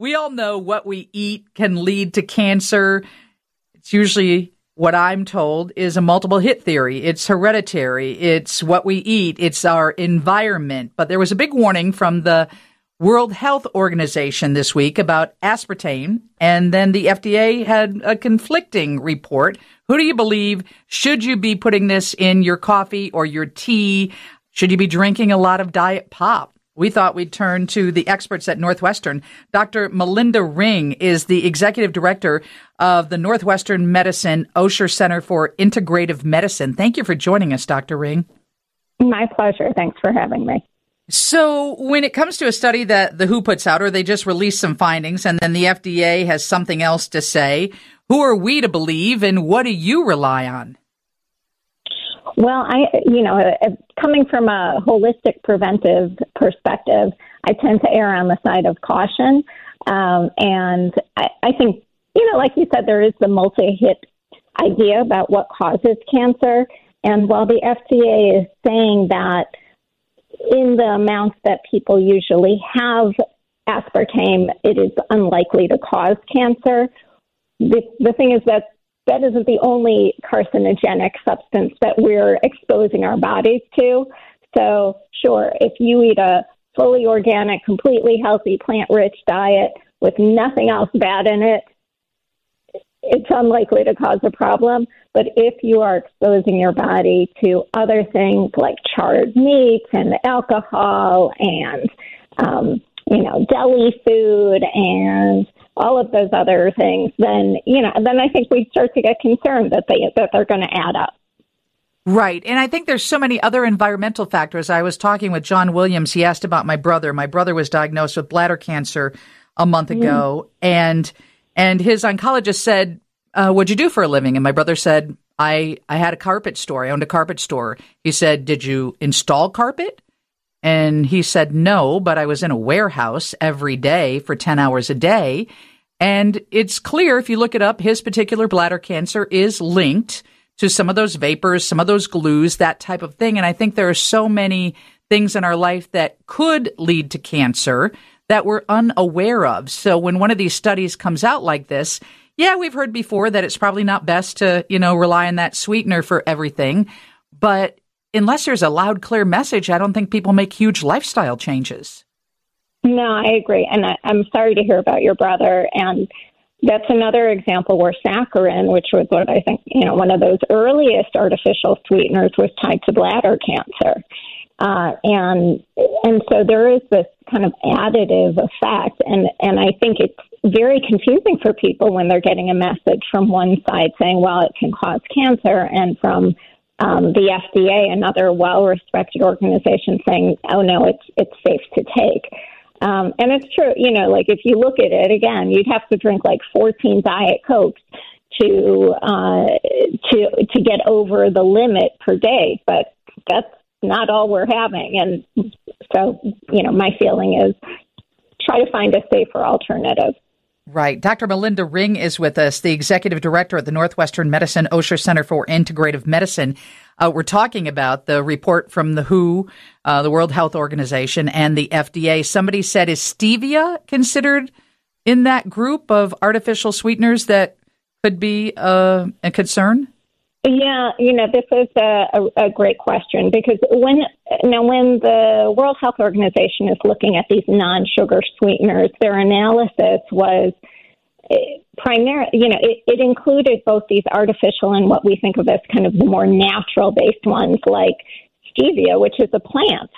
we all know what we eat can lead to cancer. It's usually what I'm told is a multiple hit theory. It's hereditary. It's what we eat. It's our environment. But there was a big warning from the World Health Organization this week about aspartame. And then the FDA had a conflicting report. Who do you believe? Should you be putting this in your coffee or your tea? Should you be drinking a lot of diet pop? We thought we'd turn to the experts at Northwestern. Dr. Melinda Ring is the executive director of the Northwestern Medicine Osher Center for Integrative Medicine. Thank you for joining us, Dr. Ring. My pleasure. Thanks for having me. So, when it comes to a study that the WHO puts out, or they just release some findings and then the FDA has something else to say, who are we to believe and what do you rely on? Well, I, you know, uh, coming from a holistic preventive perspective, I tend to err on the side of caution. Um, and I, I think, you know, like you said, there is the multi hit idea about what causes cancer. And while the FDA is saying that in the amounts that people usually have aspartame, it is unlikely to cause cancer. The, the thing is that that isn't the only carcinogenic substance that we're exposing our bodies to. So, sure, if you eat a fully organic, completely healthy, plant rich diet with nothing else bad in it, it's unlikely to cause a problem. But if you are exposing your body to other things like charred meats and alcohol and, um, you know, deli food and all of those other things, then you know, then I think we start to get concerned that they that they're going to add up. Right. And I think there's so many other environmental factors. I was talking with John Williams. He asked about my brother. My brother was diagnosed with bladder cancer a month ago, mm. and and his oncologist said, uh, "What'd you do for a living?" And my brother said, "I I had a carpet store. I owned a carpet store." He said, "Did you install carpet?" And he said, "No, but I was in a warehouse every day for ten hours a day." And it's clear if you look it up, his particular bladder cancer is linked to some of those vapors, some of those glues, that type of thing. And I think there are so many things in our life that could lead to cancer that we're unaware of. So when one of these studies comes out like this, yeah, we've heard before that it's probably not best to, you know, rely on that sweetener for everything. But unless there's a loud, clear message, I don't think people make huge lifestyle changes. No, I agree. And I, I'm sorry to hear about your brother. And that's another example where saccharin, which was what I think, you know, one of those earliest artificial sweeteners, was tied to bladder cancer. Uh, and and so there is this kind of additive effect, and and I think it's very confusing for people when they're getting a message from one side saying, well, it can cause cancer, and from um, the FDA, another well-respected organization, saying, oh no, it's it's safe to take. Um, and it's true, you know, like if you look at it again, you'd have to drink like 14 Diet Cokes to uh, to to get over the limit per day. But that's not all we're having, and so you know, my feeling is try to find a safer alternative. Right. Dr. Melinda Ring is with us, the executive director at the Northwestern Medicine Osher Center for Integrative Medicine. Uh, we're talking about the report from the WHO, uh, the World Health Organization, and the FDA. Somebody said, is stevia considered in that group of artificial sweeteners that could be uh, a concern? Yeah, you know, this is a, a, a, great question because when now when the World Health Organization is looking at these non-sugar sweeteners, their analysis was eh, primarily, you know, it, it included both these artificial and what we think of as kind of the more natural-based ones, like stevia, which is a plant.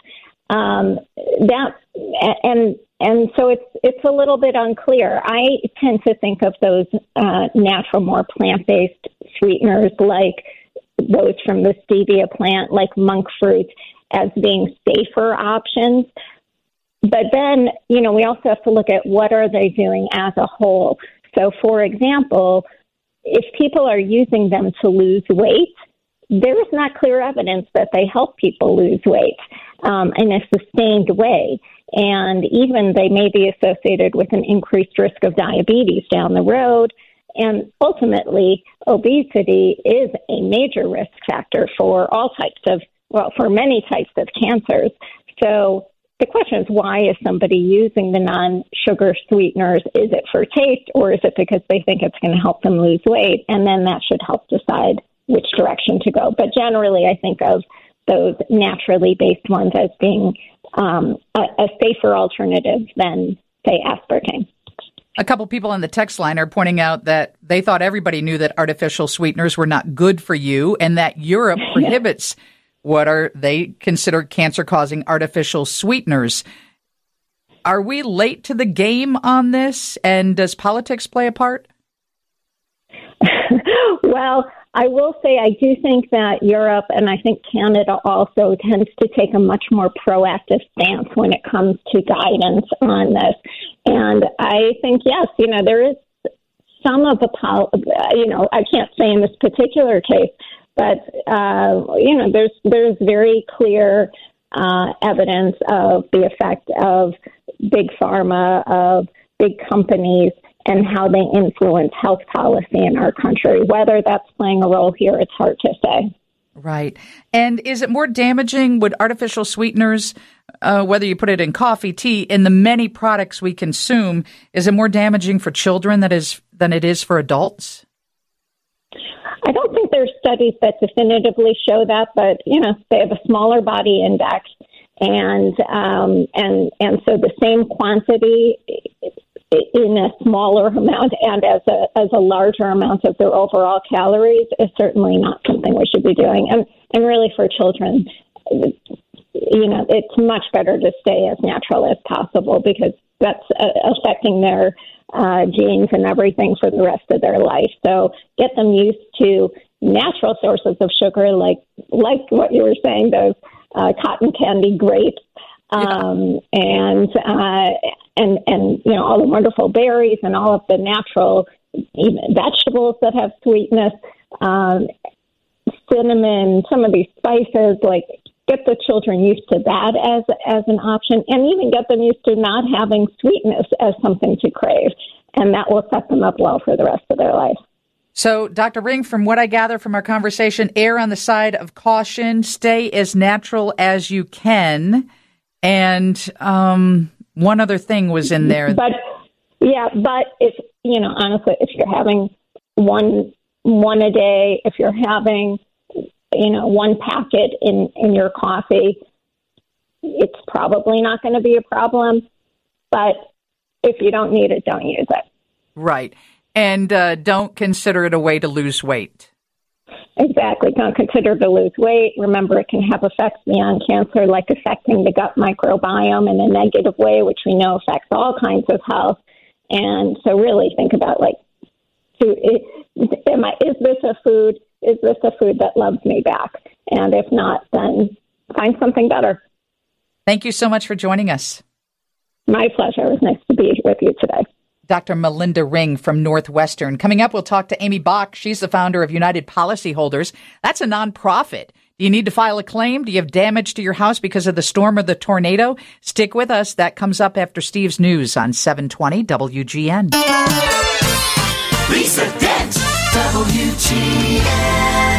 Um, that and and so it's it's a little bit unclear. I tend to think of those uh, natural, more plant based sweeteners like those from the stevia plant, like monk fruit, as being safer options. But then, you know, we also have to look at what are they doing as a whole. So, for example, if people are using them to lose weight, there is not clear evidence that they help people lose weight um, in a sustained way. And even they may be associated with an increased risk of diabetes down the road. And ultimately, obesity is a major risk factor for all types of, well, for many types of cancers. So the question is why is somebody using the non-sugar sweeteners? Is it for taste or is it because they think it's going to help them lose weight? And then that should help decide which direction to go. But generally, I think of those naturally based ones as being um, a, a safer alternative than, say, aspartame. A couple people on the text line are pointing out that they thought everybody knew that artificial sweeteners were not good for you and that Europe prohibits what are they consider cancer causing artificial sweeteners. Are we late to the game on this? And does politics play a part? well, I will say I do think that Europe and I think Canada also tends to take a much more proactive stance when it comes to guidance on this. And I think, yes, you know, there is some of the, you know, I can't say in this particular case, but uh, you know, there's there's very clear uh, evidence of the effect of big pharma, of big companies, and how they influence health policy in our country. Whether that's playing a role here, it's hard to say. Right. And is it more damaging? Would artificial sweeteners, uh, whether you put it in coffee, tea, in the many products we consume, is it more damaging for children that is than it is for adults? I don't think there's studies that definitively show that, but you know, they have a smaller body index, and um, and and so the same quantity in a smaller amount and as a as a larger amount of their overall calories is certainly not something we should be doing. And and really for children, you know, it's much better to stay as natural as possible because that's uh, affecting their uh, genes and everything for the rest of their life. So get them used to natural sources of sugar, like like what you were saying, those uh, cotton candy grapes, um, yeah. and uh, and and you know all the wonderful berries and all of the natural vegetables that have sweetness. Um, cinnamon, some of these spices, like get the children used to that as as an option, and even get them used to not having sweetness as something to crave, and that will set them up well for the rest of their life. So, Dr. Ring, from what I gather from our conversation, err on the side of caution, stay as natural as you can, and um, one other thing was in there. But yeah, but if you know, honestly, if you're having one one a day, if you're having you know, one packet in, in your coffee, it's probably not going to be a problem. But if you don't need it, don't use it. Right. And uh, don't consider it a way to lose weight. Exactly. Don't consider to lose weight. Remember, it can have effects beyond cancer, like affecting the gut microbiome in a negative way, which we know affects all kinds of health. And so, really think about like, am I, is this a food is this a food that loves me back? And if not, then find something better. Thank you so much for joining us. My pleasure. It was nice to be with you today. Dr. Melinda Ring from Northwestern. Coming up, we'll talk to Amy Bach. She's the founder of United Policyholders. That's a nonprofit. Do you need to file a claim? Do you have damage to your house because of the storm or the tornado? Stick with us. That comes up after Steve's news on 720 WGN. Lisa Dent. WGN.